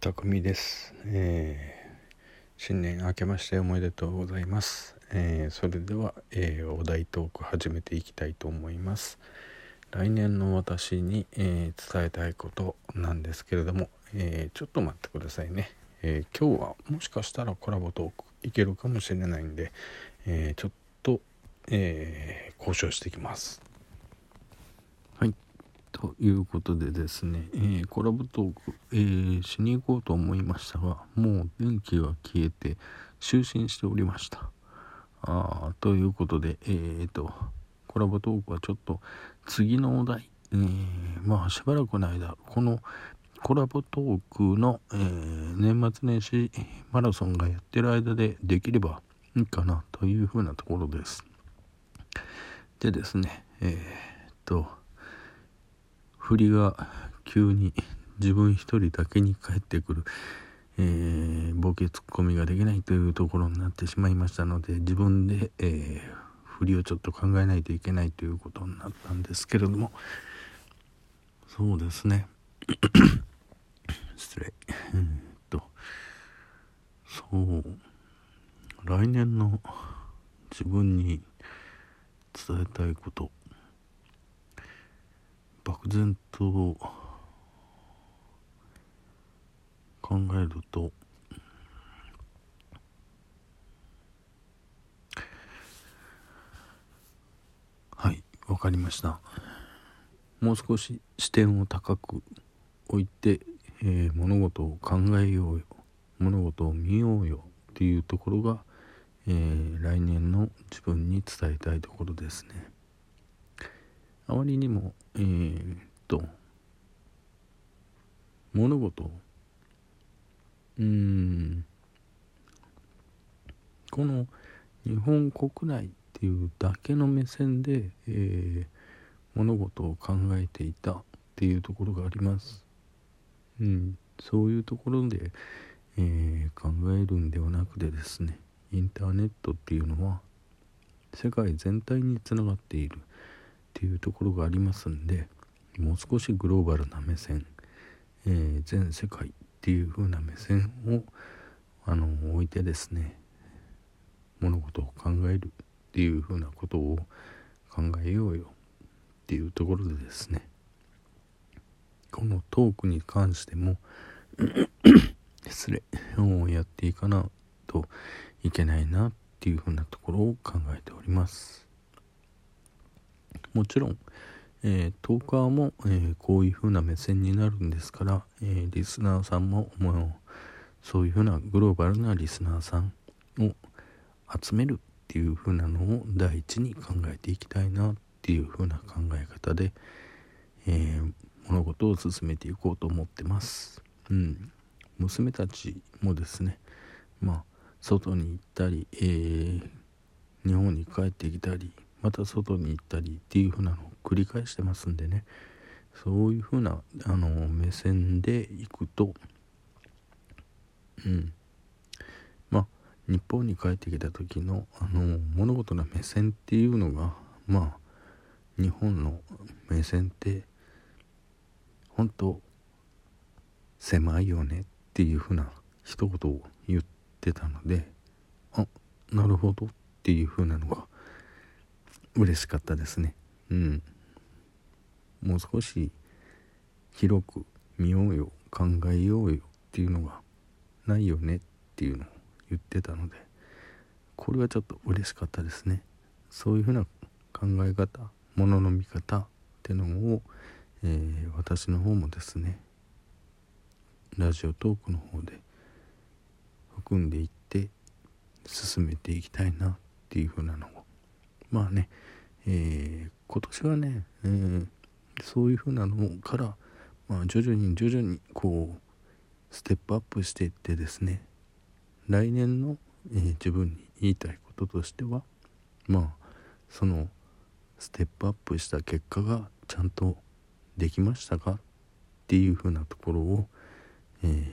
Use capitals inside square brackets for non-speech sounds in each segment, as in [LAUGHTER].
匠です、えー、新年明けましておめでとうございます、えー、それでは、えー、お題トーク始めていきたいと思います。来年の私に、え伝えたいことなんですけれども、えちょっと待ってくださいね、え今日はもしかしたらコラボトークいけるかもしれないんで、えちょっと、え交渉してきます。ということでですね、えー、コラボトーク、えー、しに行こうと思いましたが、もう電気が消えて就寝しておりました。あということで、えーと、コラボトークはちょっと次のお題、えー、まあしばらくの間、このコラボトークの、えー、年末年始マラソンがやってる間でできればいいかなというふうなところです。でですね、えー、っと、振りが急に自分一人だけに返ってくる、えー、ボケツッコミができないというところになってしまいましたので自分で、えー、振りをちょっと考えないといけないということになったんですけれどもそうですね。[COUGHS] 失礼。えー、っとそう。来年の自分に伝えたいこと。漠然と考えるとはいわかりましたもう少し視点を高く置いて、えー、物事を考えようよ物事を見ようよっていうところが、えー、来年の自分に伝えたいところですね。あまりにもえー、っと物事うーんこの日本国内っていうだけの目線で、えー、物事を考えていたっていうところがあります。うん、そういうところで、えー、考えるんではなくてですねインターネットっていうのは世界全体につながっているっていうところがありますんでもう少しグローバルな目線、えー、全世界っていう風な目線をあの置いてですね物事を考えるっていう風なことを考えようよっていうところでですねこのトークに関しても [COUGHS] 失礼をやっていかなといけないなっていうふうなところを考えております。もちろん、えー、トーカーも、えー、こういう風な目線になるんですから、えー、リスナーさんももうそういう風なグローバルなリスナーさんを集めるっていう風なのを第一に考えていきたいなっていう風な考え方で、え物事を進めていこうと思ってます。うん、娘たちもですねまあ外に行ったり、え日本に帰ってきたりまた外に行ったりっていう風なのを繰り返してますんでね。そういう風なあの目線でいくとうん。まあ日本に帰ってきた時のあの物事の目線っていうのがまあ日本の目線って本当狭いよねっていう風な一言を言ってたのであなるほどっていう風なのが嬉しかったですね。うん。もう少し広く見ようよ考えようよっていうのがないよねっていうのを言ってたのでこれはちょっと嬉しかったですね。そういうふうな考え方ものの見方ってのを、えー、私の方もですねラジオトークの方で含んでいって進めていきたいなっていうふうなのをまあね、えー、今年はね、えー、そういうふうなのから、まあ、徐々に徐々にこうステップアップしていってですね来年の、えー、自分に言いたいこととしてはまあそのステップアップした結果がちゃんとできましたか？っていうふうなところを、えー、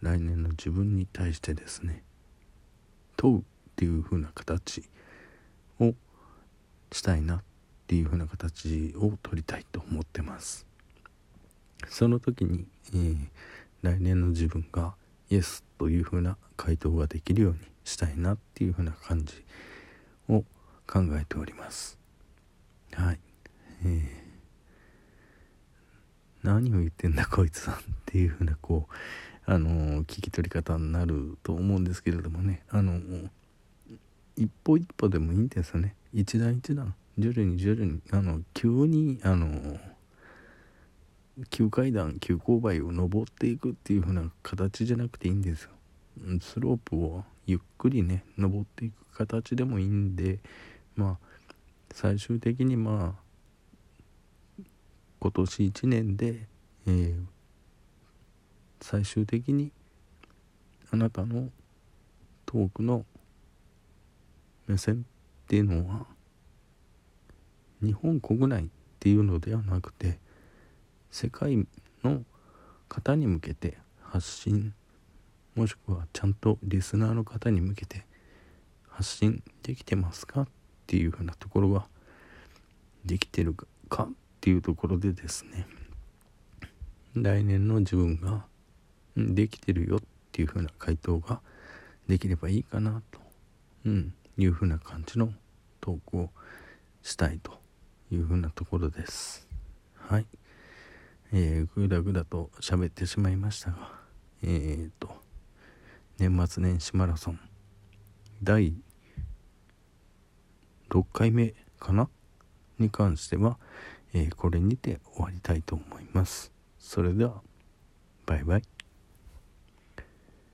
来年の自分に対してですね問うっていうふうな形したいなっていう風な形を取りたいと思ってます。その時に、えー、来年の自分がイエスというふうな回答ができるようにしたいなっていうふうな感じを考えております。はい。えー、何を言ってんだこいつさんっていうふうなこうあの聞き取り方になると思うんですけれどもね。あの一歩一歩でもいいんですよね。一段一段徐々に徐々にあの急にあの急階段急勾配を登っていくっていう風な形じゃなくていいんですよ。スロープをゆっくりね登っていく形でもいいんでまあ最終的にまあ今年1年で、えー、最終的にあなたの遠くの目線っていうのは日本国内っていうのではなくて世界の方に向けて発信もしくはちゃんとリスナーの方に向けて発信できてますかっていうふうなところはできてるかっていうところでですね。来年の自分ができてるよっていうふうな回答ができればいいかなと、うん、いうふうな感じのトークをしたいというふうなところです。はい。えー、ぐだぐだと喋ってしまいましたが、えーと、年末年始マラソン第6回目かな？に関しては、えー、これにて終わりたいと思います。それでは、バイバイ。